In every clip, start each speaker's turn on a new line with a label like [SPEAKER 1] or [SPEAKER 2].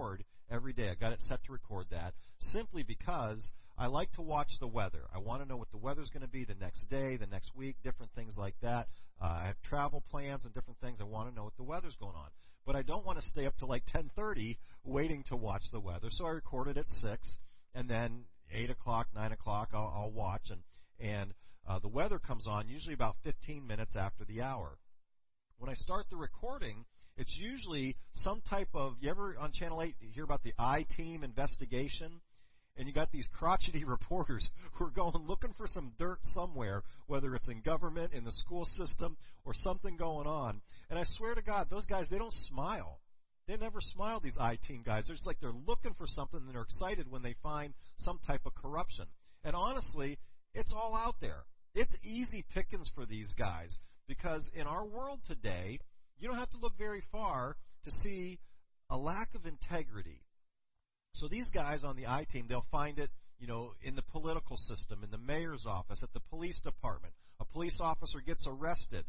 [SPEAKER 1] record every day. I got it set to record that simply because I like to watch the weather. I want to know what the weather's going to be the next day, the next week, different things like that. Uh, I have travel plans and different things. I want to know what the weather's going on. But I don't want to stay up till like 10:30 waiting to watch the weather. So I record it at six, and then eight o'clock, nine o'clock, I'll, I'll watch, and and uh, the weather comes on usually about 15 minutes after the hour. When I start the recording, it's usually some type of. You ever on Channel 8 hear about the I Team investigation? And you got these crotchety reporters who are going looking for some dirt somewhere, whether it's in government, in the school system, or something going on. And I swear to God, those guys, they don't smile. They never smile, these I team guys. They're just like they're looking for something and they're excited when they find some type of corruption. And honestly, it's all out there. It's easy pickings for these guys because in our world today, you don't have to look very far to see a lack of integrity. So these guys on the I team, they'll find it, you know, in the political system, in the mayor's office, at the police department. A police officer gets arrested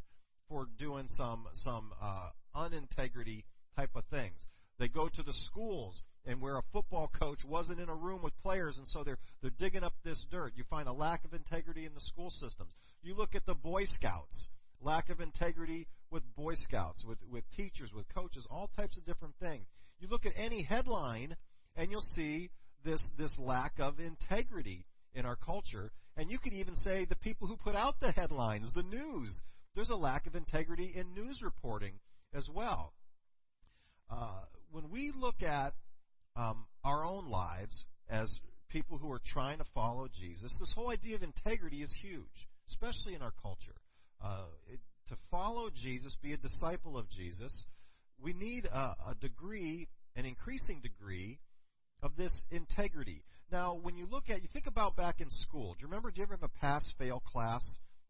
[SPEAKER 1] for doing some some uh, unintegrity type of things. They go to the schools and where a football coach wasn't in a room with players and so they're they're digging up this dirt. You find a lack of integrity in the school systems. You look at the Boy Scouts, lack of integrity with Boy Scouts, with with teachers, with coaches, all types of different things. You look at any headline and you'll see this this lack of integrity in our culture. And you could even say the people who put out the headlines, the news, there's a lack of integrity in news reporting as well. Uh, when we look at um, our own lives as people who are trying to follow Jesus, this whole idea of integrity is huge, especially in our culture. Uh, it, to follow Jesus, be a disciple of Jesus, we need a, a degree, an increasing degree, of this integrity. Now, when you look at, you think about back in school. Do you remember? Do you ever have a pass-fail class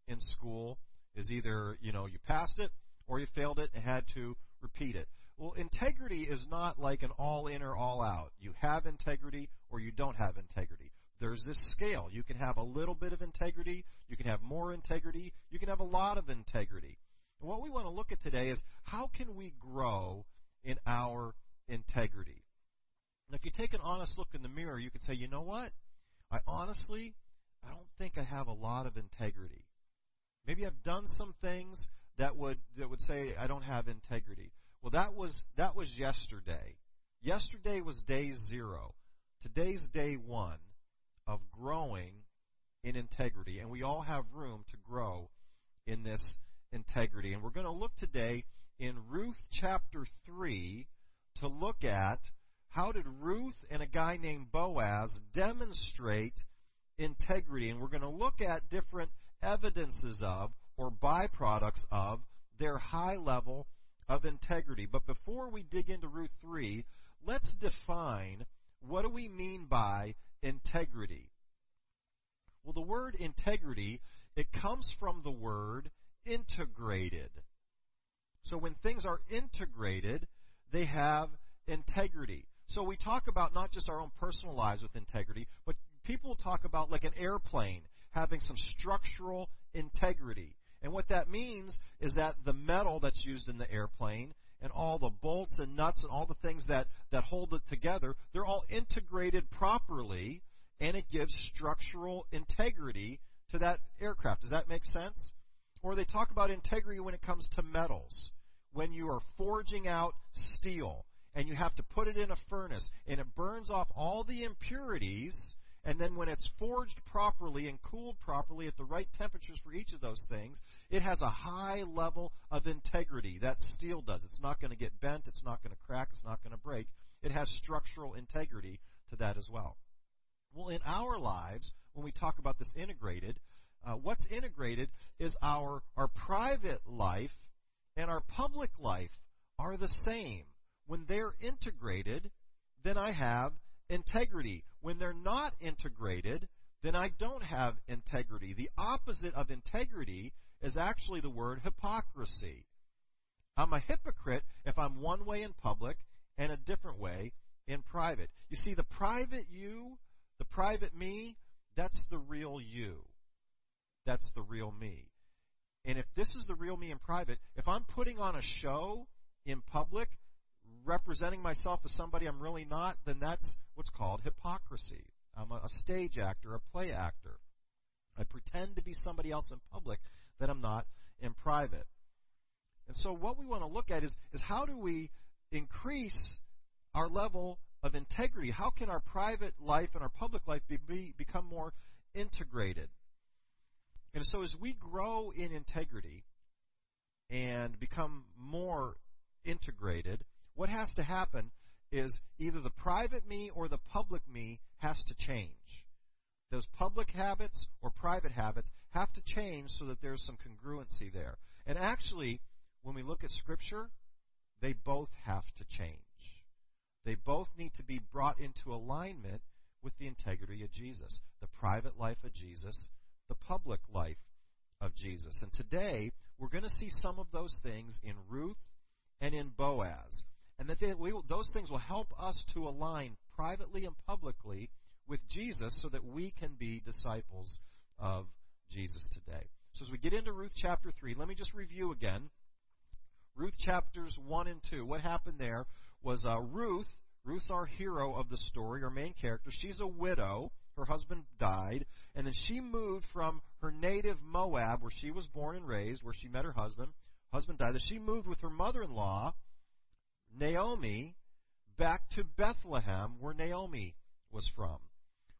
[SPEAKER 1] in school? Is either you know you passed it or you failed it and had to repeat it. Well, integrity is not like an all in or all out. You have integrity or you don't have integrity. There's this scale. You can have a little bit of integrity, you can have more integrity, you can have a lot of integrity. And what we want to look at today is how can we grow in our integrity? And if you take an honest look in the mirror, you can say, you know what? I honestly, I don't think I have a lot of integrity. Maybe I've done some things that would that would say I don't have integrity. Well, that was that was yesterday. Yesterday was day 0. Today's day 1 of growing in integrity, and we all have room to grow in this integrity. And we're going to look today in Ruth chapter 3 to look at how did Ruth and a guy named Boaz demonstrate integrity. And we're going to look at different evidences of or byproducts of their high level of integrity. But before we dig into Ruth 3, let's define what do we mean by integrity? Well, the word integrity, it comes from the word integrated. So when things are integrated, they have integrity. So we talk about not just our own personal lives with integrity, but people talk about like an airplane having some structural integrity. And what that means is that the metal that's used in the airplane and all the bolts and nuts and all the things that, that hold it together, they're all integrated properly and it gives structural integrity to that aircraft. Does that make sense? Or they talk about integrity when it comes to metals. When you are forging out steel and you have to put it in a furnace and it burns off all the impurities and then when it's forged properly and cooled properly at the right temperatures for each of those things, it has a high level of integrity. That steel does. It's not going to get bent. It's not going to crack. It's not going to break. It has structural integrity to that as well. Well, in our lives, when we talk about this integrated, uh, what's integrated is our, our private life and our public life are the same. When they're integrated, then I have integrity. When they're not integrated, then I don't have integrity. The opposite of integrity is actually the word hypocrisy. I'm a hypocrite if I'm one way in public and a different way in private. You see, the private you, the private me, that's the real you. That's the real me. And if this is the real me in private, if I'm putting on a show in public, representing myself as somebody I'm really not, then that's what's called hypocrisy. I'm a, a stage actor, a play actor. I pretend to be somebody else in public that I'm not in private. And so, what we want to look at is, is how do we increase our level of integrity? How can our private life and our public life be, be, become more integrated? And so, as we grow in integrity and become more integrated, what has to happen is either the private me or the public me has to change. Those public habits or private habits have to change so that there's some congruency there. And actually, when we look at Scripture, they both have to change. They both need to be brought into alignment with the integrity of Jesus, the private life of Jesus, the public life of Jesus. And today, we're going to see some of those things in Ruth and in Boaz. And that they, we, those things will help us to align privately and publicly with Jesus so that we can be disciples of Jesus today. So as we get into Ruth chapter 3, let me just review again. Ruth chapters 1 and 2. What happened there was uh, Ruth, Ruth's our hero of the story, our main character. She's a widow. Her husband died. And then she moved from her native Moab, where she was born and raised, where she met her husband. Husband died. Then she moved with her mother in law, Naomi, back to Bethlehem, where Naomi was from.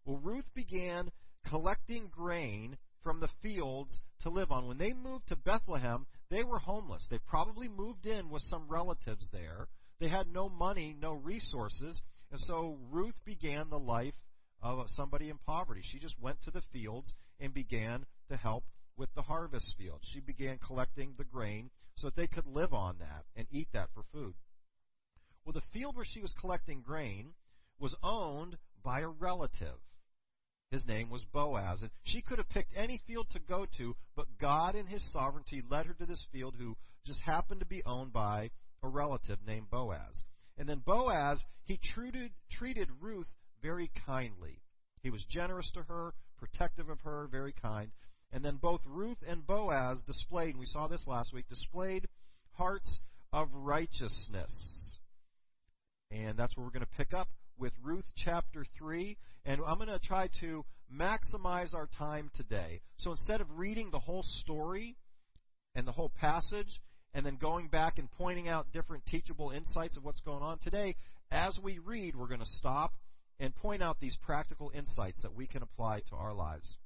[SPEAKER 1] Well, Ruth began collecting grain from the fields to live on. When they moved to Bethlehem, they were homeless. They probably moved in with some relatives there. They had no money, no resources, and so Ruth began the life of somebody in poverty. She just went to the fields and began to help with the harvest field. She began collecting the grain so that they could live on that and eat that for food. Well, the field where she was collecting grain was owned by a relative. His name was Boaz. And she could have picked any field to go to, but God, in His sovereignty, led her to this field who just happened to be owned by a relative named Boaz. And then Boaz, he treated, treated Ruth very kindly. He was generous to her, protective of her, very kind. And then both Ruth and Boaz displayed, and we saw this last week, displayed hearts of righteousness. And that's where we're going to pick up with Ruth chapter 3. And I'm going to try to maximize our time today. So instead of reading the whole story and the whole passage and then going back and pointing out different teachable insights of what's going on today, as we read, we're going to stop and point out these practical insights that we can apply to our lives.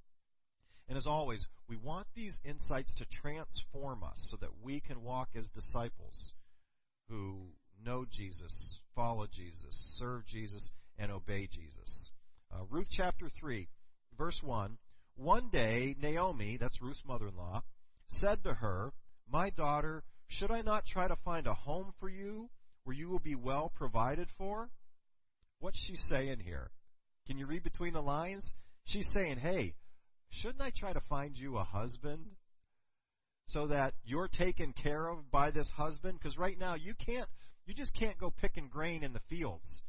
[SPEAKER 1] And as always, we want these insights to transform us so that we can walk as disciples who know Jesus, follow Jesus, serve Jesus, and obey Jesus. Uh, Ruth chapter 3, verse 1. One day, Naomi, that's Ruth's mother in law, said to her, My daughter, should I not try to find a home for you where you will be well provided for? What's she saying here? Can you read between the lines? She's saying, Hey, shouldn't I try to find you a husband so that you're taken care of by this husband? Because right now you can't, you just can't go picking grain in the fields.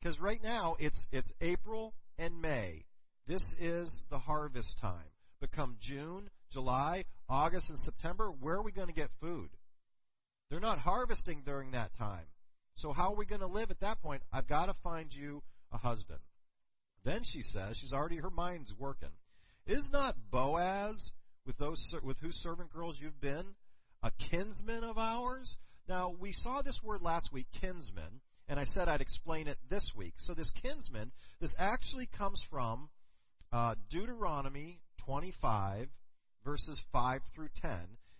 [SPEAKER 1] Because right now it's it's April and May. This is the harvest time. But come June, July, August, and September, where are we going to get food? They're not harvesting during that time. So how are we going to live at that point? I've got to find you a husband. Then she says, she's already her mind's working. Is not Boaz with those with whose servant girls you've been a kinsman of ours? Now we saw this word last week, kinsman, and I said I'd explain it this week. So this kinsman, this actually comes from uh, Deuteronomy 25 verses 5 through 10.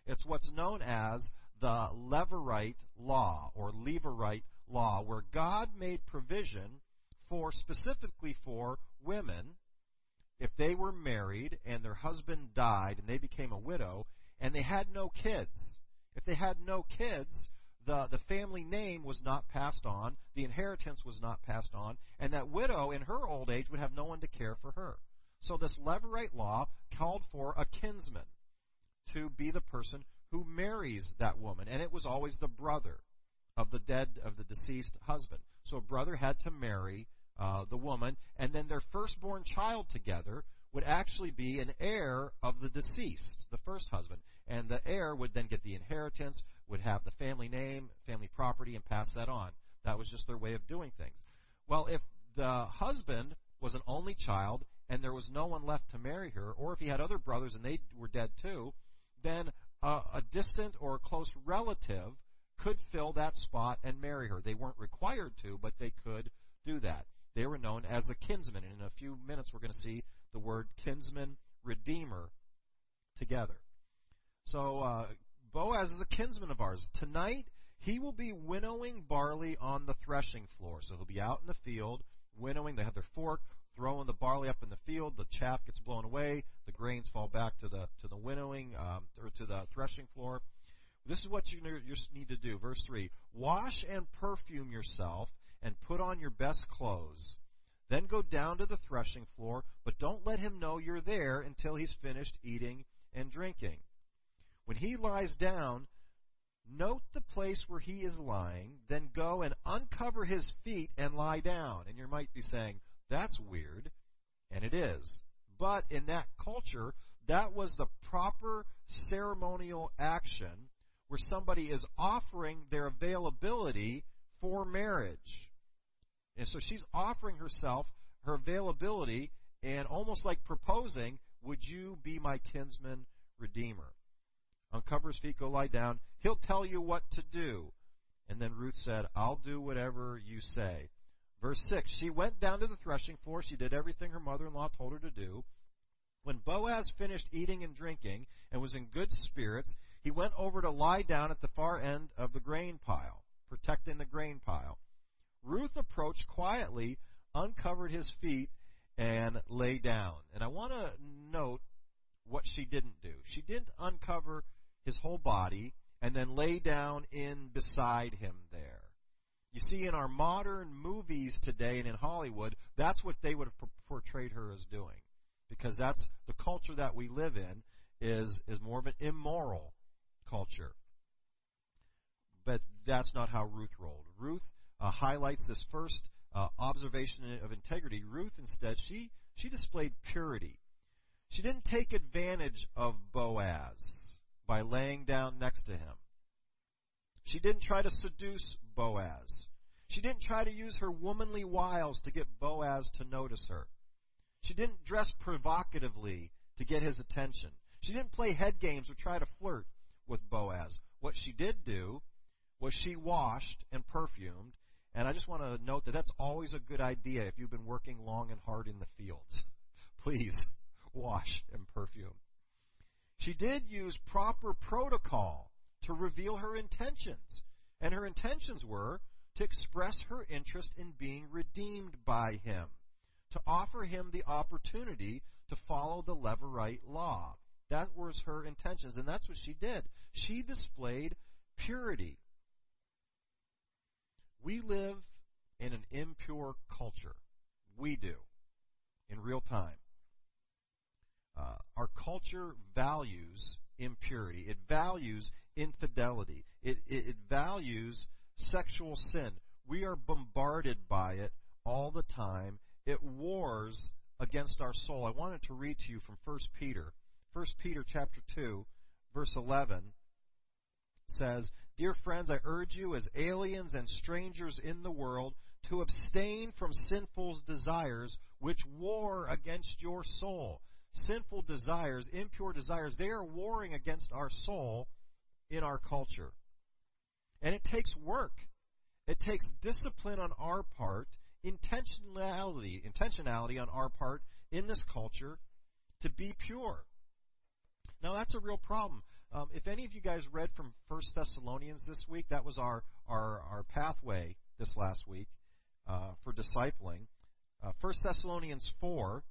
[SPEAKER 1] It's what's known as the Levirate law or Levirate law, where God made provision for specifically for women if they were married and their husband died and they became a widow and they had no kids. If they had no kids, the, the family name was not passed on, the inheritance was not passed on, and that widow in her old age would have no one to care for her. So this Levirate law called for a kinsman to be the person who marries that woman, and it was always the brother of the dead of the deceased husband. So a brother had to marry uh, the woman, and then their firstborn child together would actually be an heir of the deceased, the first husband, and the heir would then get the inheritance, would have the family name, family property, and pass that on. That was just their way of doing things. Well, if the husband was an only child and there was no one left to marry her, or if he had other brothers and they were dead too, then a, a distant or a close relative could fill that spot and marry her. They weren't required to, but they could do that. They were known as the kinsman. And in a few minutes, we're going to see the word kinsman redeemer together. So uh, Boaz is a kinsman of ours. Tonight, he will be winnowing barley on the threshing floor. So he'll be out in the field winnowing. They have their fork, throwing the barley up in the field. The chaff gets blown away. The grains fall back to the to the winnowing um, or to the threshing floor. This is what you need to do. Verse three: Wash and perfume yourself, and put on your best clothes. Then go down to the threshing floor, but don't let him know you're there until he's finished eating and drinking. When he lies down, note the place where he is lying, then go and uncover his feet and lie down. And you might be saying, that's weird. And it is. But in that culture, that was the proper ceremonial action where somebody is offering their availability for marriage. And so she's offering herself, her availability, and almost like proposing, Would you be my kinsman redeemer? Uncover his feet, go lie down. He'll tell you what to do. And then Ruth said, I'll do whatever you say. Verse 6 She went down to the threshing floor. She did everything her mother in law told her to do. When Boaz finished eating and drinking and was in good spirits, he went over to lie down at the far end of the grain pile, protecting the grain pile. Ruth approached quietly, uncovered his feet, and lay down. And I want to note what she didn't do. She didn't uncover his whole body and then lay down in beside him there. You see, in our modern movies today and in Hollywood, that's what they would have portrayed her as doing, because that's the culture that we live in is is more of an immoral culture. But that's not how Ruth rolled. Ruth uh, highlights this first uh, observation of integrity. Ruth instead she she displayed purity. She didn't take advantage of Boaz by laying down next to him. She didn't try to seduce Boaz. She didn't try to use her womanly wiles to get Boaz to notice her. She didn't dress provocatively to get his attention. She didn't play head games or try to flirt with Boaz. What she did do was she washed and perfumed. And I just want to note that that's always a good idea if you've been working long and hard in the fields. Please wash and perfume. She did use proper protocol to reveal her intentions. And her intentions were to express her interest in being redeemed by him, to offer him the opportunity to follow the Levirate law. That was her intentions, and that's what she did. She displayed purity. We live in an impure culture. We do, in real time. Uh, our culture values impurity. It values infidelity. It, it, it values sexual sin. We are bombarded by it all the time. It wars against our soul. I wanted to read to you from 1 Peter. 1 Peter chapter 2, verse 11 says, Dear friends, I urge you as aliens and strangers in the world to abstain from sinful desires which war against your soul sinful desires, impure desires, they are warring against our soul in our culture. And it takes work. It takes discipline on our part, intentionality, intentionality on our part in this culture to be pure. Now that's a real problem. Um, if any of you guys read from First Thessalonians this week, that was our our, our pathway this last week uh, for discipling. Uh, First Thessalonians four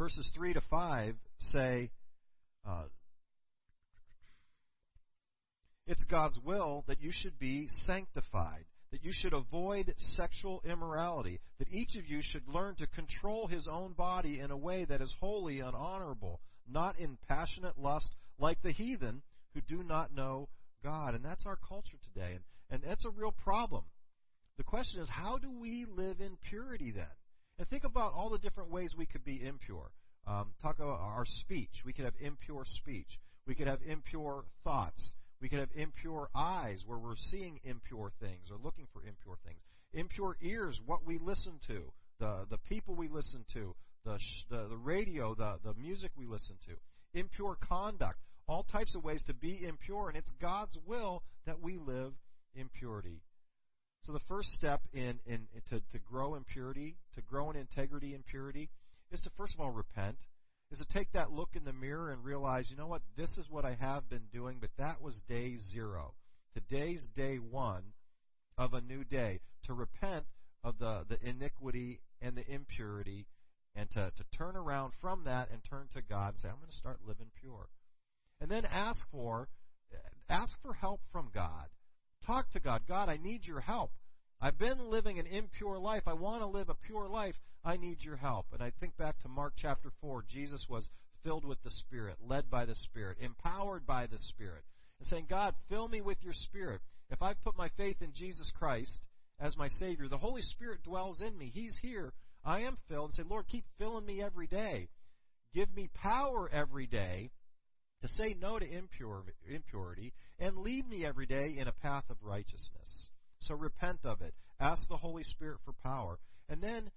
[SPEAKER 1] verses 3 to 5 say, uh, it's God's will that you should be sanctified, that you should avoid sexual immorality, that each of you should learn to control his own body in a way that is holy and honorable, not in passionate lust like the heathen who do not know God. And that's our culture today. And, and that's a real problem. The question is, how do we live in purity then? And think about all the different ways we could be impure. Um, talk about our speech. We could have impure speech. We could have impure thoughts. We could have impure eyes where we're seeing impure things or looking for impure things. Impure ears, what we listen to, the, the people we listen to, the, the, the radio, the, the music we listen to. Impure conduct, all types of ways to be impure, and it's God's will that we live in purity. So the first step in, in, in to, to grow in purity, to grow in integrity and purity, is to first of all repent is to take that look in the mirror and realize, you know what, this is what I have been doing, but that was day zero. Today's day one of a new day. To repent of the, the iniquity and the impurity and to, to turn around from that and turn to God and say, I'm going to start living pure. And then ask for ask for help from God. Talk to God. God, I need your help. I've been living an impure life. I want to live a pure life. I need your help. And I think back to Mark chapter 4. Jesus was filled with the Spirit, led by the Spirit, empowered by the Spirit, and saying, God, fill me with your Spirit. If I've put my faith in Jesus Christ as my Savior, the Holy Spirit dwells in me. He's here. I am filled. And say, Lord, keep filling me every day. Give me power every day to say no to impure, impurity and lead me every day in a path of righteousness. So repent of it. Ask the Holy Spirit for power. And then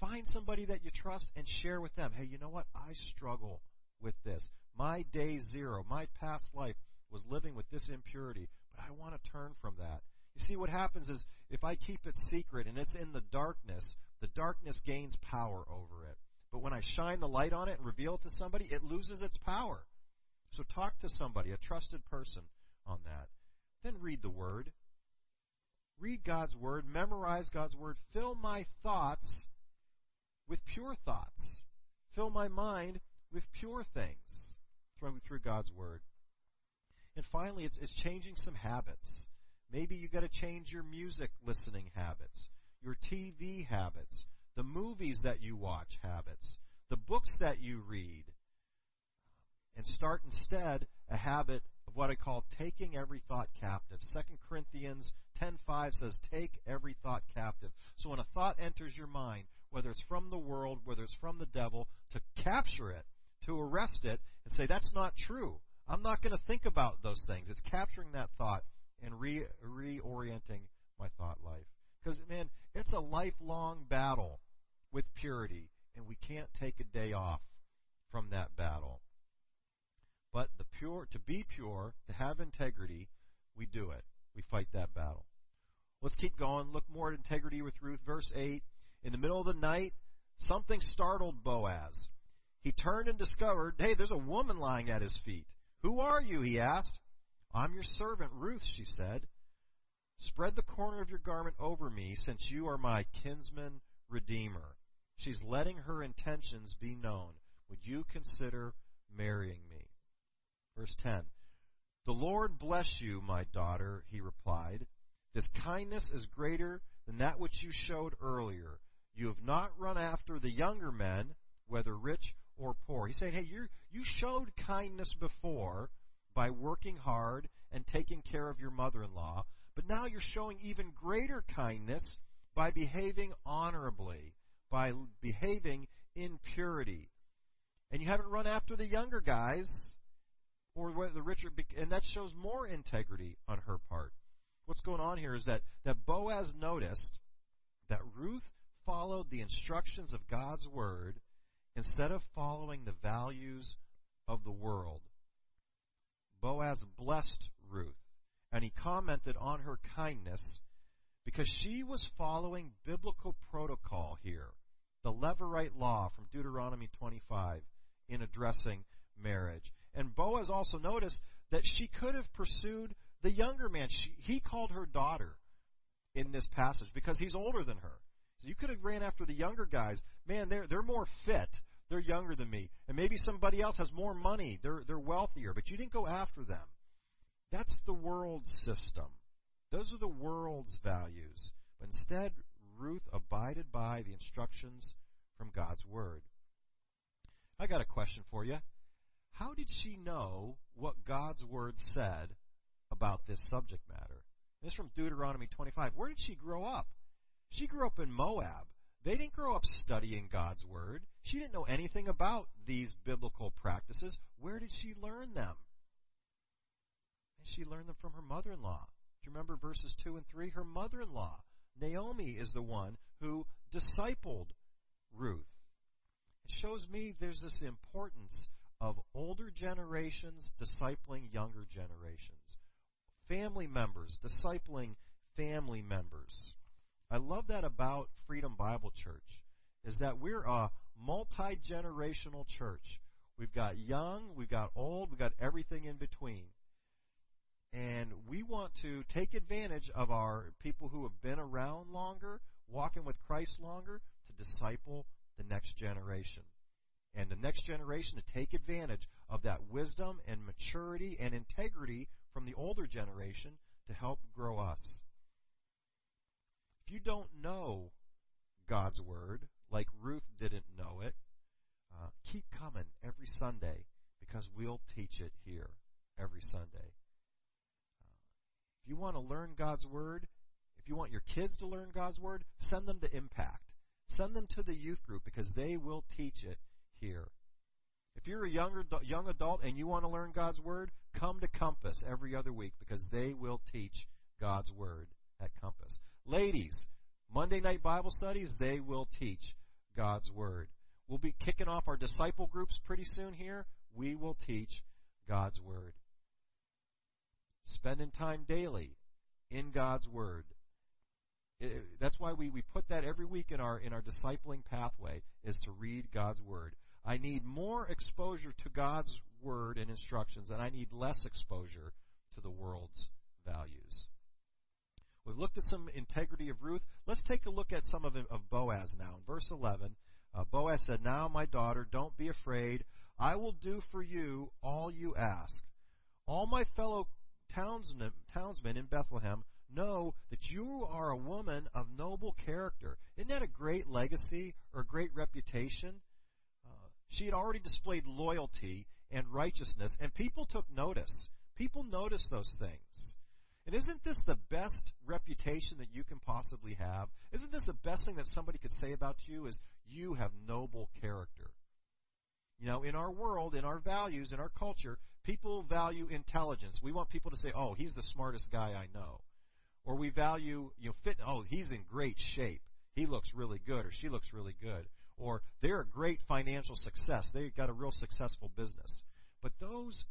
[SPEAKER 1] find somebody that you trust and share with them. Hey, you know what? I struggle with this. My day zero, my past life was living with this impurity, but I want to turn from that. You see, what happens is if I keep it secret and it's in the darkness, the darkness gains power over it. But when I shine the light on it and reveal it to somebody, it loses its power. So talk to somebody, a trusted person, on that. Then read the Word read God's Word, memorize God's Word, fill my thoughts with pure thoughts, fill my mind with pure things through, through God's Word. And finally, it's, it's changing some habits. Maybe you've got to change your music listening habits, your TV habits, the movies that you watch habits, the books that you read, and start instead a habit of what I call taking every thought captive. 2 Corinthians 10:5 says take every thought captive. So when a thought enters your mind, whether it's from the world, whether it's from the devil, to capture it, to arrest it and say that's not true. I'm not going to think about those things. It's capturing that thought and re- reorienting my thought life. Because man, it's a lifelong battle with purity, and we can't take a day off from that battle. But the pure, to be pure, to have integrity, we do it. We fight that battle. Let's keep going. Look more at integrity with Ruth. Verse 8. In the middle of the night, something startled Boaz. He turned and discovered, hey, there's a woman lying at his feet. Who are you? he asked. I'm your servant, Ruth, she said. Spread the corner of your garment over me, since you are my kinsman redeemer. She's letting her intentions be known. Would you consider marrying me? Verse 10 The Lord bless you, my daughter, he replied. This kindness is greater than that which you showed earlier. You have not run after the younger men, whether rich or poor. He's saying, hey, you you showed kindness before by working hard and taking care of your mother in law, but now you're showing even greater kindness by behaving honorably, by behaving in purity. And you haven't run after the younger guys or the richer, and that shows more integrity on her part. What's going on here is that, that Boaz noticed that Ruth followed the instructions of God's word instead of following the values of the world. Boaz blessed Ruth, and he commented on her kindness because she was following biblical protocol here, the Levirate law from Deuteronomy 25 in addressing marriage. And Boaz also noticed that she could have pursued the younger man. She, he called her daughter in this passage because he's older than her. So you could have ran after the younger guys. Man, they're they're more fit. They're younger than me. And maybe somebody else has more money. They're they're wealthier, but you didn't go after them. That's the world's system. Those are the world's values. But instead, Ruth abided by the instructions from God's word. I got a question for you. How did she know what God's word said about this subject matter? This is from Deuteronomy 25. Where did she grow up? She grew up in Moab. They didn't grow up studying God's word. She didn't know anything about these biblical practices. Where did she learn them? And she learned them from her mother in law. Do you remember verses 2 and 3? Her mother in law, Naomi, is the one who discipled Ruth. It shows me there's this importance of older generations discipling younger generations, family members discipling family members. I love that about Freedom Bible Church is that we're a multi-generational church. We've got young, we've got old, we've got everything in between. And we want to take advantage of our people who have been around longer, walking with Christ longer, to disciple the next generation. And the next generation to take advantage of that wisdom and maturity and integrity from the older generation to help grow us. If you don't know God's Word, like Ruth didn't know it, uh, keep coming every Sunday because we'll teach it here every Sunday. Uh, if you want to learn God's Word, if you want your kids to learn God's Word, send them to Impact. Send them to the youth group because they will teach it here. If you're a younger young adult and you want to learn God's Word, come to Compass every other week because they will teach God's Word at Compass. Ladies, Monday night Bible studies, they will teach God's Word. We'll be kicking off our disciple groups pretty soon here. We will teach God's Word. Spending time daily in God's Word. It, that's why we, we put that every week in our in our discipling pathway is to read God's Word. I need more exposure to God's Word and instructions, and I need less exposure to the world's values. We've looked at some integrity of Ruth. Let's take a look at some of, of Boaz now. In verse 11, uh, Boaz said, Now, my daughter, don't be afraid. I will do for you all you ask. All my fellow townsmen, townsmen in Bethlehem know that you are a woman of noble character. Isn't that a great legacy or a great reputation? She had already displayed loyalty and righteousness, and people took notice. People noticed those things. And isn't this the best reputation that you can possibly have? Isn't this the best thing that somebody could say about you is you have noble character? You know, in our world, in our values, in our culture, people value intelligence. We want people to say, "Oh, he's the smartest guy I know." Or we value, you know, fit, "Oh, he's in great shape. He looks really good or she looks really good." Or they're a great financial success. They've got a real successful business. But those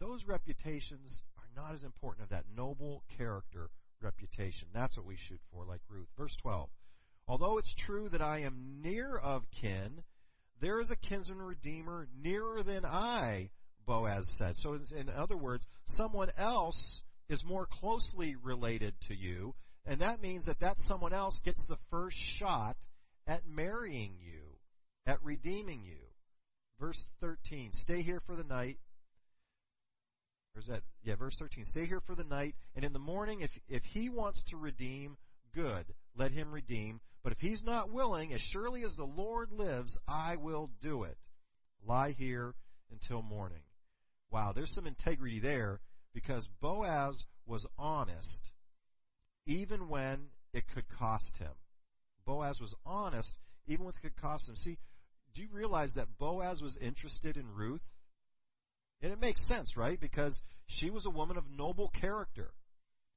[SPEAKER 1] those reputations are not as important of that noble character reputation. That's what we shoot for, like Ruth. Verse 12. Although it's true that I am near of kin, there is a kinsman redeemer nearer than I, Boaz said. So, in other words, someone else is more closely related to you, and that means that that someone else gets the first shot at marrying you, at redeeming you. Verse 13 Stay here for the night or is that yeah, verse 13. Stay here for the night, and in the morning if if he wants to redeem, good, let him redeem. But if he's not willing, as surely as the Lord lives, I will do it. Lie here until morning. Wow, there's some integrity there because Boaz was honest even when it could cost him. Boaz was honest even with it could cost him. See, do you realize that Boaz was interested in Ruth? And it makes sense, right? Because she was a woman of noble character.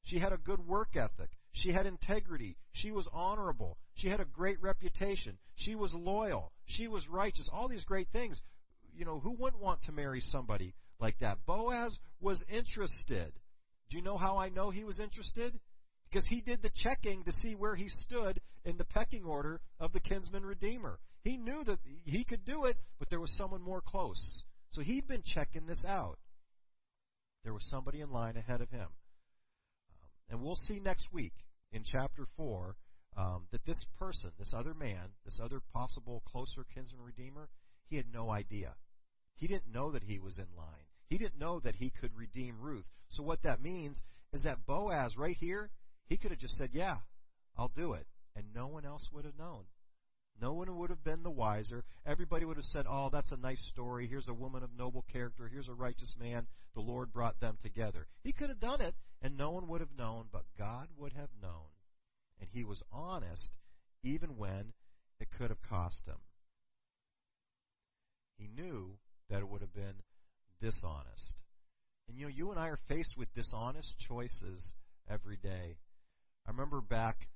[SPEAKER 1] She had a good work ethic. She had integrity. She was honorable. She had a great reputation. She was loyal. She was righteous. All these great things. You know, who wouldn't want to marry somebody like that? Boaz was interested. Do you know how I know he was interested? Because he did the checking to see where he stood in the pecking order of the kinsman redeemer. He knew that he could do it, but there was someone more close. So he'd been checking this out. There was somebody in line ahead of him. Um, and we'll see next week in chapter 4 um, that this person, this other man, this other possible closer kinsman redeemer, he had no idea. He didn't know that he was in line. He didn't know that he could redeem Ruth. So what that means is that Boaz right here, he could have just said, "Yeah, I'll do it," and no one else would have known. No one would have been the wiser. Everybody would have said, Oh, that's a nice story. Here's a woman of noble character. Here's a righteous man. The Lord brought them together. He could have done it, and no one would have known, but God would have known. And he was honest even when it could have cost him. He knew that it would have been dishonest And you know, you and I are faced with dishonest choices every day. I remember back,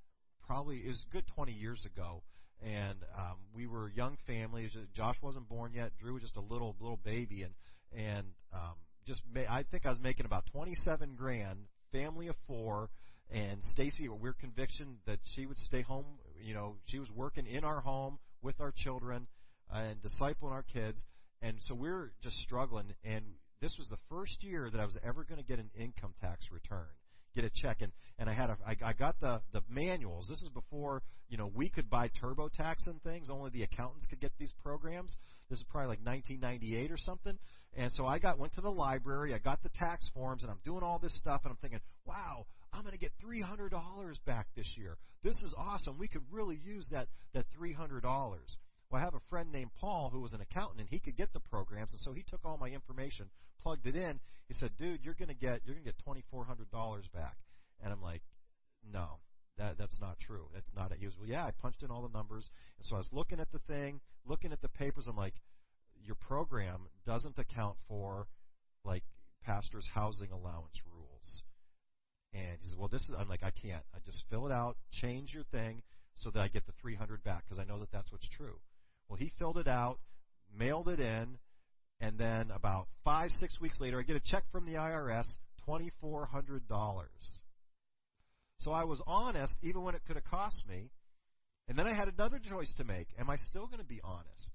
[SPEAKER 1] probably it was good 20 years ago, and um, we were a young family. Josh wasn't born yet. Drew was just a little little baby, and and um, just ma- I think I was making about 27 grand, family of four, and Stacy, we're conviction that she would stay home. You know, she was working in our home with our children and discipling our kids, and so we we're just struggling. And this was the first year that I was ever going to get an income tax return get a check and and I had a I, I got the the manuals. This is before you know we could buy TurboTax and things. Only the accountants could get these programs. This is probably like 1998 or something. And so I got went to the library. I got the tax forms and I'm doing all this stuff and I'm thinking, wow, I'm going to get $300 back this year. This is awesome. We could really use that that $300. Well, I have a friend named Paul who was an accountant and he could get the programs, and so he took all my information, plugged it in. He said, "Dude, you're gonna get you're gonna get twenty four hundred dollars back." And I'm like, "No, that that's not true. That's not it." He was, "Well, yeah, I punched in all the numbers." And so I was looking at the thing, looking at the papers. I'm like, "Your program doesn't account for like pastor's housing allowance rules." And he says, "Well, this is." I'm like, "I can't. I just fill it out, change your thing." So that I get the 300 back because I know that that's what's true. Well, he filled it out, mailed it in, and then about five, six weeks later, I get a check from the IRS, $2,400. So I was honest, even when it could have cost me. And then I had another choice to make. Am I still going to be honest?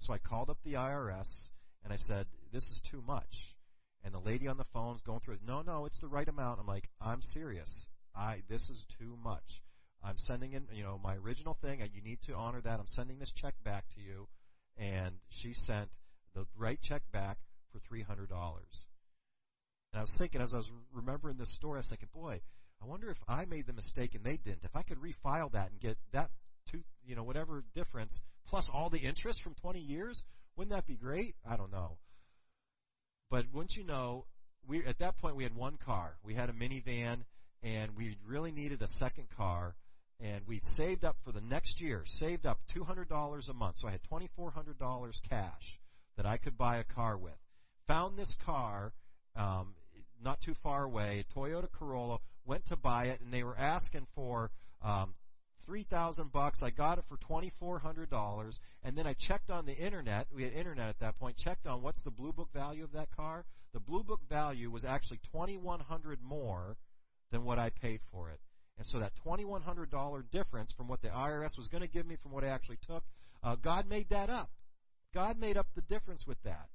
[SPEAKER 1] So I called up the IRS and I said, This is too much. And the lady on the phone's going through it. No, no, it's the right amount. I'm like, I'm serious. I this is too much. I'm sending in, you know, my original thing, you need to honor that. I'm sending this check back to you. And she sent the right check back for $300. And I was thinking, as I was remembering this story, I was thinking, boy, I wonder if I made the mistake and they didn't. If I could refile that and get that two, you know, whatever difference plus all the interest from 20 years, wouldn't that be great? I don't know. But once you know, we at that point we had one car. We had a minivan, and we really needed a second car and we saved up for the next year, saved up $200 a month. So I had $2,400 cash that I could buy a car with. Found this car um, not too far away, a Toyota Corolla. Went to buy it, and they were asking for um, three thousand bucks. I got it for twenty four hundred dollars, and then I checked on the internet. We had internet at that point. Checked on what's the blue book value of that car. The blue book value was actually twenty one hundred more than what I paid for it. And so that $2,100 difference from what the IRS was going to give me from what I actually took, uh, God made that up. God made up the difference with that.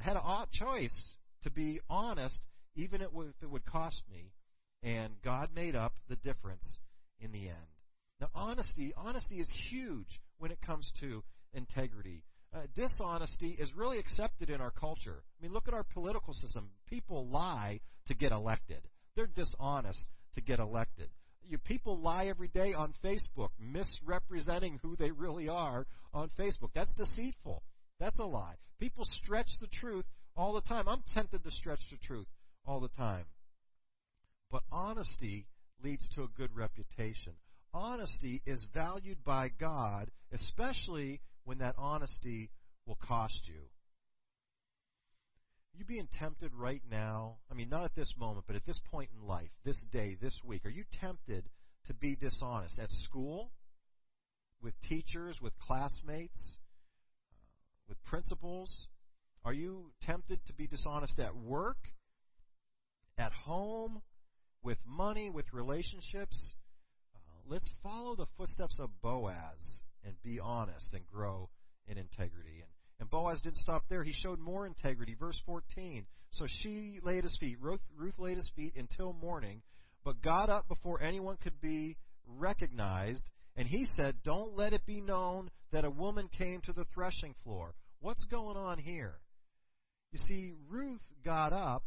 [SPEAKER 1] I had a choice to be honest, even if it would cost me, and God made up the difference in the end. Now, honesty, honesty is huge when it comes to integrity. Uh, dishonesty is really accepted in our culture. I mean, look at our political system. People lie to get elected. They're dishonest to get elected. You people lie every day on Facebook, misrepresenting who they really are on Facebook. That's deceitful. That's a lie. People stretch the truth all the time. I'm tempted to stretch the truth all the time. But honesty leads to a good reputation. Honesty is valued by God, especially when that honesty will cost you you being tempted right now? I mean, not at this moment, but at this point in life, this day, this week, are you tempted to be dishonest at school, with teachers, with classmates, uh, with principals? Are you tempted to be dishonest at work, at home, with money, with relationships? Uh, let's follow the footsteps of Boaz and be honest and grow in integrity. And and Boaz didn't stop there. He showed more integrity. Verse 14. So she lay at his feet. Ruth, Ruth at his feet until morning, but got up before anyone could be recognized. And he said, Don't let it be known that a woman came to the threshing floor. What's going on here? You see, Ruth got up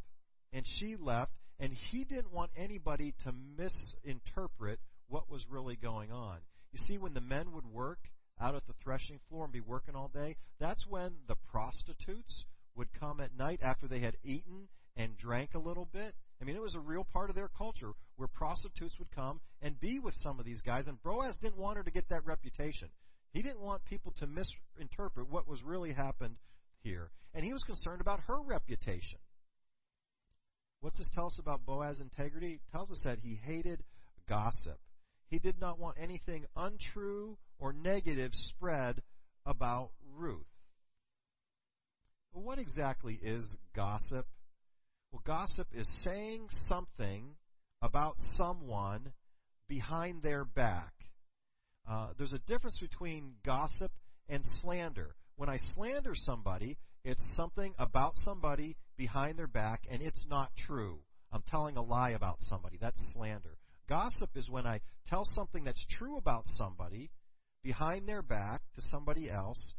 [SPEAKER 1] and she left, and he didn't want anybody to misinterpret what was really going on. You see, when the men would work, out at the threshing floor and be working all day, that's when the prostitutes would come at night after they had eaten and drank a little bit. I mean, it was a real part of their culture where prostitutes would come and be with some of these guys, and Boaz didn't want her to get that reputation. He didn't want people to misinterpret what was really happened here. And he was concerned about her reputation. What's this tell us about Boaz's integrity? It tells us that he hated gossip. He did not want anything untrue or negative spread about Ruth. What exactly is gossip? Well, gossip is saying something about someone behind their back. Uh, there's a difference between gossip and slander. When I slander somebody, it's something about somebody behind their back, and it's not true. I'm telling a lie about somebody. That's slander. Gossip is when I tell something that's true about somebody behind their back to somebody else,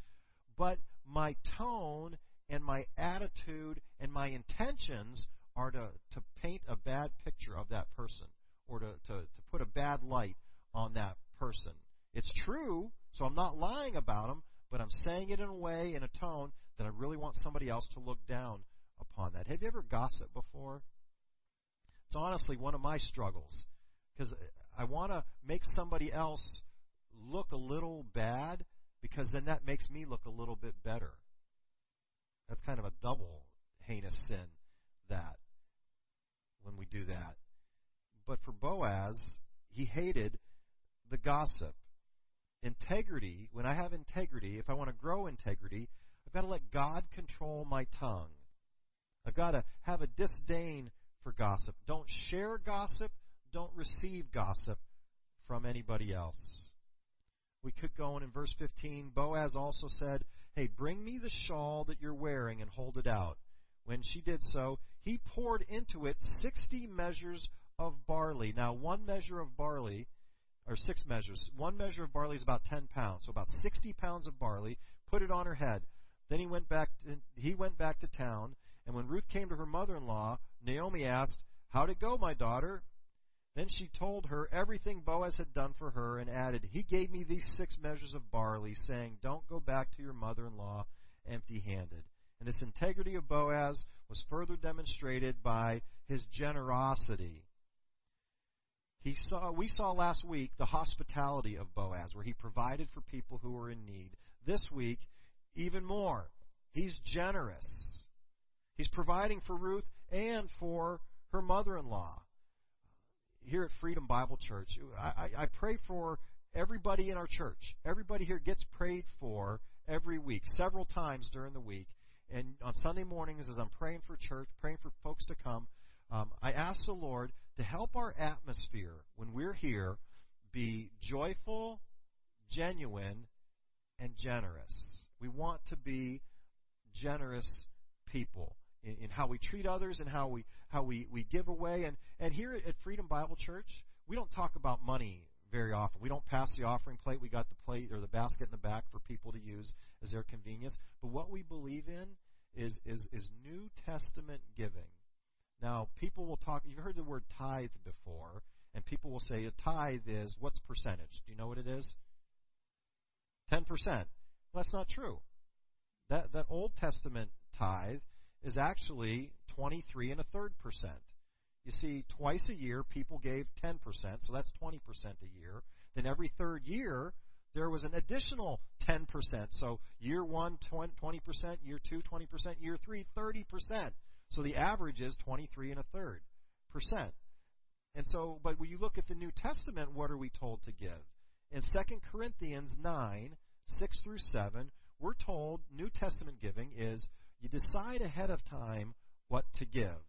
[SPEAKER 1] but my tone and my attitude and my intentions are to, to paint a bad picture of that person or to, to, to put a bad light on that person. It's true, so I'm not lying about them, but I'm saying it in a way, in a tone, that I really want somebody else to look down upon that. Have you ever gossiped before? It's honestly one of my struggles because I want to make somebody else look a little bad because then that makes me look a little bit better. That's kind of a double heinous sin that when we do that. But for Boaz, he hated the gossip. Integrity, when I have integrity, if I want to grow integrity, I've got to let God control my tongue. I've got to have a disdain for gossip. Don't share gossip, don't receive gossip from anybody else. We could go on in verse 15. Boaz also said, Hey, bring me the shawl that you're wearing and hold it out. When she did so, he poured into it 60 measures of barley. Now, one measure of barley, or six measures, one measure of barley is about 10 pounds. So about 60 pounds of barley, put it on her head. Then he went back to, he went back to town, and when Ruth came to her mother-in-law, Naomi asked, How'd it go, my daughter? Then she told her everything Boaz had done for her and added, He gave me these six measures of barley, saying, Don't go back to your mother in law empty handed. And this integrity of Boaz was further demonstrated by his generosity. He saw, we saw last week the hospitality of Boaz, where he provided for people who were in need. This week, even more. He's generous. He's providing for Ruth and for her mother in law here at Freedom Bible Church, I, I pray for everybody in our church. Everybody here gets prayed for every week, several times during the week. And on Sunday mornings, as I'm praying for church, praying for folks to come, um, I ask the Lord to help our atmosphere when we're here be joyful, genuine, and generous. We want to be generous people in, in how we treat others and how we how we, we give away. And, and here at Freedom Bible Church, we don't talk about money very often. We don't pass the offering plate. We got the plate or the basket in the back for people to use as their convenience. But what we believe in is is is New Testament giving. Now, people will talk. You've heard the word tithe before, and people will say a tithe is what's percentage? Do you know what it is? Ten percent. Well, that's not true. That that Old Testament tithe is actually 23 and a third percent. You see, twice a year people gave 10%, so that's 20% a year. Then every third year there was an additional 10%. So year one, 20%, year two, 20%, year three, 30%. So the average is 23 and a third percent. And so, but when you look at the New Testament, what are we told to give? In 2 Corinthians 9, 6 through 7, we're told New Testament giving is you decide ahead of time what to give.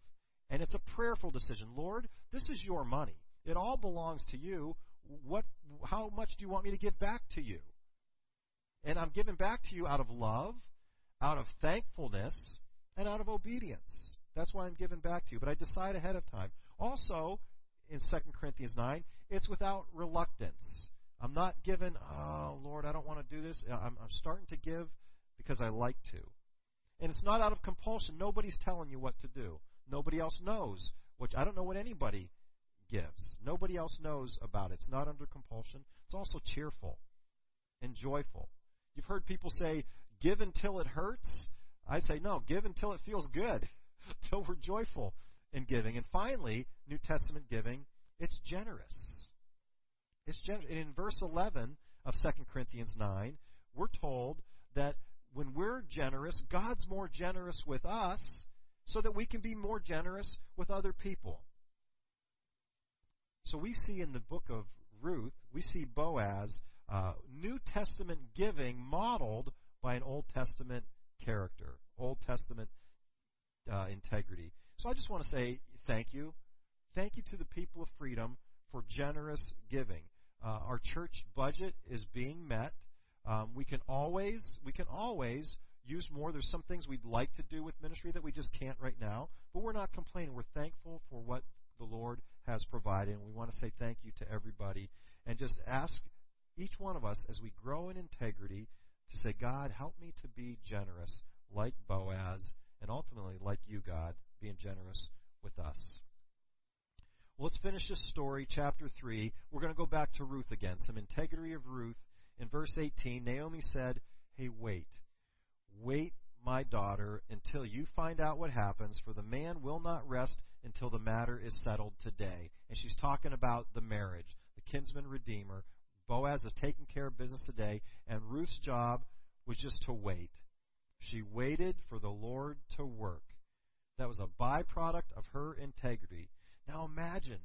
[SPEAKER 1] And it's a prayerful decision. Lord, this is your money. It all belongs to you. What how much do you want me to give back to you? And I'm giving back to you out of love, out of thankfulness, and out of obedience. That's why I'm giving back to you. But I decide ahead of time. Also, in 2 Corinthians 9, it's without reluctance. I'm not given, oh, Lord, I don't want to do this. I'm, I'm starting to give because I like to. And it's not out of compulsion. Nobody's telling you what to do. Nobody else knows. Which I don't know what anybody gives. Nobody else knows about it. It's not under compulsion. It's also cheerful and joyful. You've heard people say, give until it hurts. I say, no, give until it feels good, until we're joyful in giving. And finally, New Testament giving, it's generous. It's generous. And in verse 11 of 2 Corinthians 9, we're told that when we're generous, God's more generous with us, so that we can be more generous with other people. So we see in the book of Ruth, we see Boaz, uh, New Testament giving modeled by an Old Testament character, Old Testament uh, integrity. So I just want to say thank you. Thank you to the people of freedom for generous giving. Uh, our church budget is being met. Um, we can always we can always use more. There's some things we'd like to do with ministry that we just can't right now, but we're not complaining. We're thankful for what the Lord has provided, and we want to say thank you to everybody and just ask each one of us as we grow in integrity to say, God, help me to be generous like Boaz, and ultimately like you, God, being generous with us. Well, let's finish this story, chapter 3. We're going to go back to Ruth again. Some integrity of Ruth. In verse 18, Naomi said, Hey, wait. Wait, my daughter, until you find out what happens, for the man will not rest until the matter is settled today. And she's talking about the marriage, the kinsman redeemer. Boaz is taking care of business today, and Ruth's job was just to wait. She waited for the Lord to work. That was a byproduct of her integrity. Now imagine,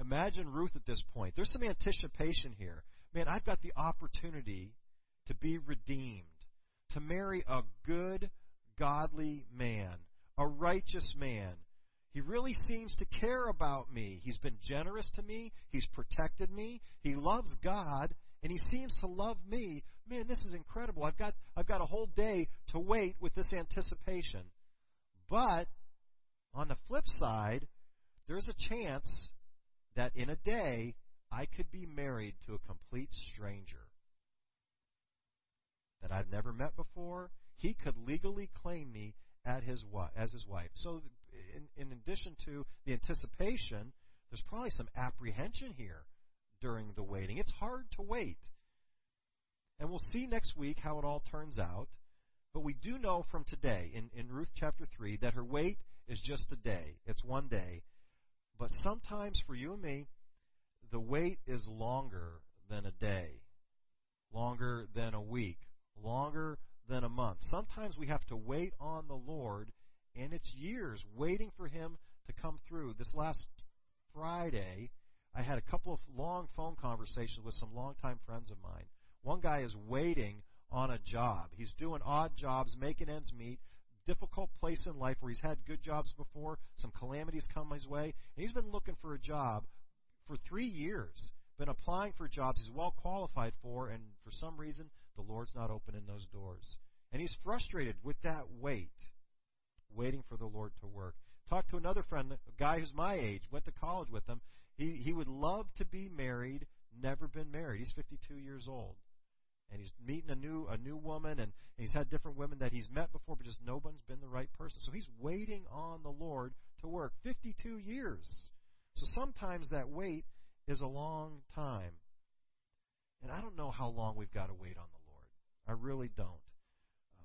[SPEAKER 1] imagine Ruth at this point. There's some anticipation here. Man, I've got the opportunity to be redeemed, to marry a good, godly man, a righteous man. He really seems to care about me. He's been generous to me. He's protected me. He loves God, and he seems to love me. Man, this is incredible. I've got I've got a whole day to wait with this anticipation. But on the flip side, there's a chance that in a day I could be married to a complete stranger that I've never met before. He could legally claim me at his as his wife. So, in, in addition to the anticipation, there's probably some apprehension here during the waiting. It's hard to wait. And we'll see next week how it all turns out. But we do know from today, in, in Ruth chapter 3, that her wait is just a day. It's one day. But sometimes for you and me, the wait is longer than a day, longer than a week, longer than a month. Sometimes we have to wait on the Lord, and it's years waiting for Him to come through. This last Friday, I had a couple of long phone conversations with some longtime friends of mine. One guy is waiting on a job. He's doing odd jobs, making ends meet, difficult place in life where he's had good jobs before, some calamities come his way, and he's been looking for a job for three years, been applying for jobs he's well qualified for, and for some reason, the Lord's not opening those doors. And he's frustrated with that wait, waiting for the Lord to work. Talked to another friend, a guy who's my age, went to college with him. He, he would love to be married, never been married. He's 52 years old and he's meeting a new a new woman and, and he's had different women that he's met before but just no one's been the right person so he's waiting on the lord to work 52 years so sometimes that wait is a long time and i don't know how long we've got to wait on the lord i really don't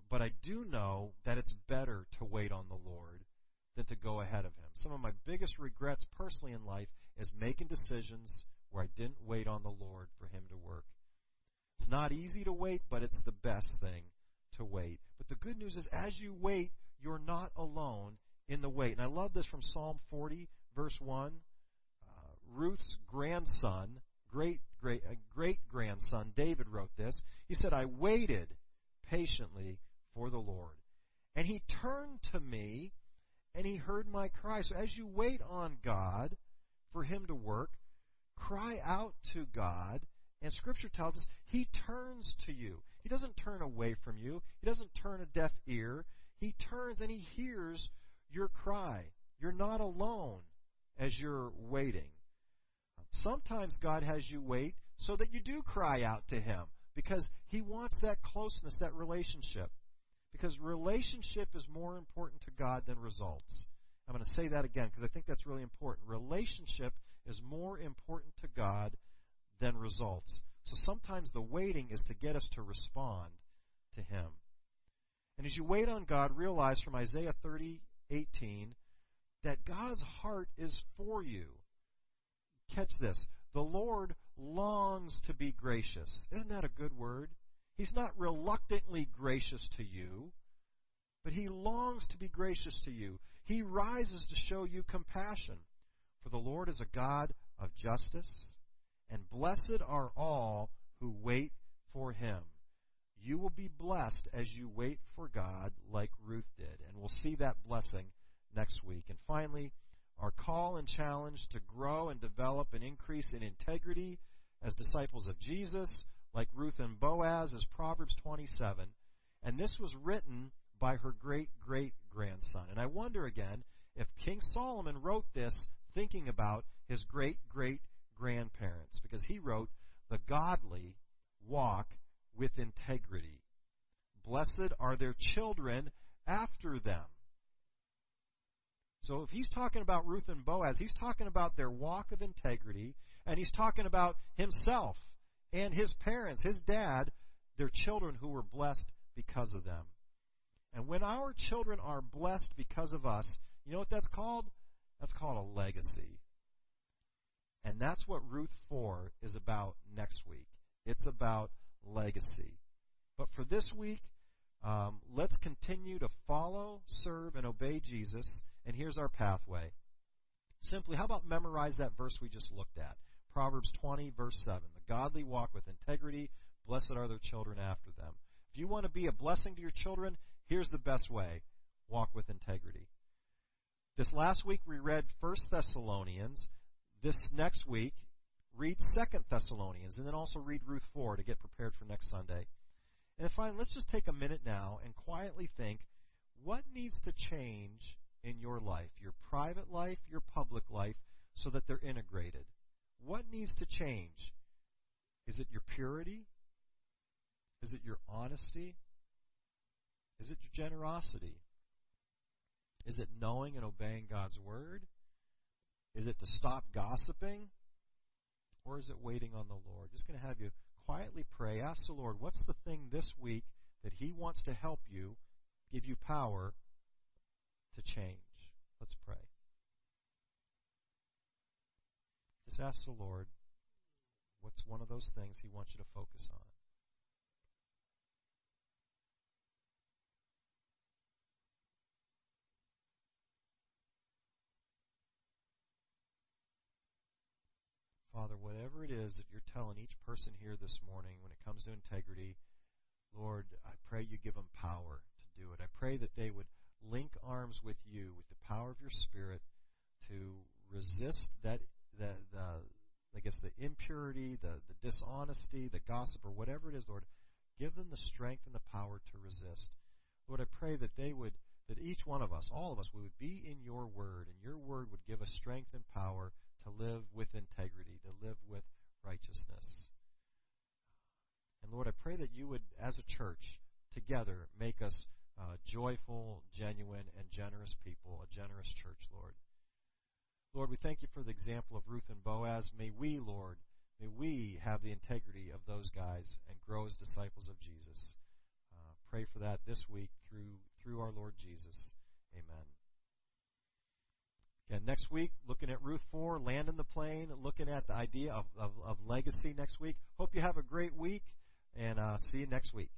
[SPEAKER 1] but i do know that it's better to wait on the lord than to go ahead of him some of my biggest regrets personally in life is making decisions where i didn't wait on the lord for him to work it's not easy to wait, but it's the best thing to wait. But the good news is, as you wait, you're not alone in the wait. And I love this from Psalm 40, verse 1. Ruth's grandson, great great uh, great grandson David wrote this. He said, "I waited patiently for the Lord, and He turned to me, and He heard my cry." So as you wait on God for Him to work, cry out to God and Scripture tells us He turns to you. He doesn't turn away from you, He doesn't turn a deaf ear. He turns and He hears your cry. You're not alone as you're waiting. Sometimes God has you wait so that you do cry out to Him because He wants that closeness, that relationship. Because relationship is more important to God than results. I'm going to say that again because I think that's really important. Relationship is more important to God than results. So sometimes the waiting is to get us to respond to Him. And as you wait on God, realize from Isaiah 30:18 that God's heart is for you. Catch this. The Lord longs to be gracious. Isn't that a good word? He's not reluctantly gracious to you. but he longs to be gracious to you. He rises to show you compassion. For the Lord is a God of justice, and blessed are all who wait for him. You will be blessed as you wait for God, like Ruth did. And we'll see that blessing next week. And finally, our call and challenge to grow and develop and increase in integrity as disciples of Jesus, like Ruth and Boaz, as Proverbs 27. And this was written by her great great grandson. And I wonder again if King Solomon wrote this thinking about his great great grandparents, because he wrote, The godly walk with integrity. Blessed are their children after them. So if he's talking about Ruth and Boaz, he's talking about their walk of integrity, and he's talking about himself and his parents, his dad, their children who were blessed because of them. And when our children are blessed because of us, you know what that's called? That's called a legacy. And that's what Ruth 4 is about next week. It's about legacy. But for this week, um, let's continue to follow, serve, and obey Jesus. And here's our pathway. Simply, how about memorize that verse we just looked at? Proverbs 20, verse 7. The godly walk with integrity. Blessed are their children after them. If you want to be a blessing to your children, Here's the best way walk with integrity. This last week we read 1 Thessalonians. This next week, read 2 Thessalonians, and then also read Ruth 4 to get prepared for next Sunday. And finally, let's just take a minute now and quietly think what needs to change in your life, your private life, your public life, so that they're integrated. What needs to change? Is it your purity? Is it your honesty? Is it your generosity? Is it knowing and obeying God's word? Is it to stop gossiping? Or is it waiting on the Lord? Just going to have you quietly pray. Ask the Lord, what's the thing this week that He wants to help you, give you power to change? Let's pray. Just ask the Lord, what's one of those things He wants you to focus on? Father, whatever it is that you're telling each person here this morning when it comes to integrity, Lord, I pray you give them power to do it. I pray that they would link arms with you, with the power of your Spirit, to resist that the, the I guess the impurity, the, the dishonesty, the gossip, or whatever it is, Lord. Give them the strength and the power to resist. Lord, I pray that they would, that each one of us, all of us, we would be in your word, and your word would give us strength and power to live with integrity, to live with righteousness. And Lord, I pray that you would, as a church, together make us uh, joyful, genuine, and generous people, a generous church, Lord. Lord, we thank you for the example of Ruth and Boaz. May we, Lord, may we have the integrity of those guys and grow as disciples of Jesus. Uh, pray for that this week through through our Lord Jesus. Amen. Again, next week, looking at Ruth 4, landing the plane, looking at the idea of, of, of legacy next week. Hope you have a great week, and uh, see you next week.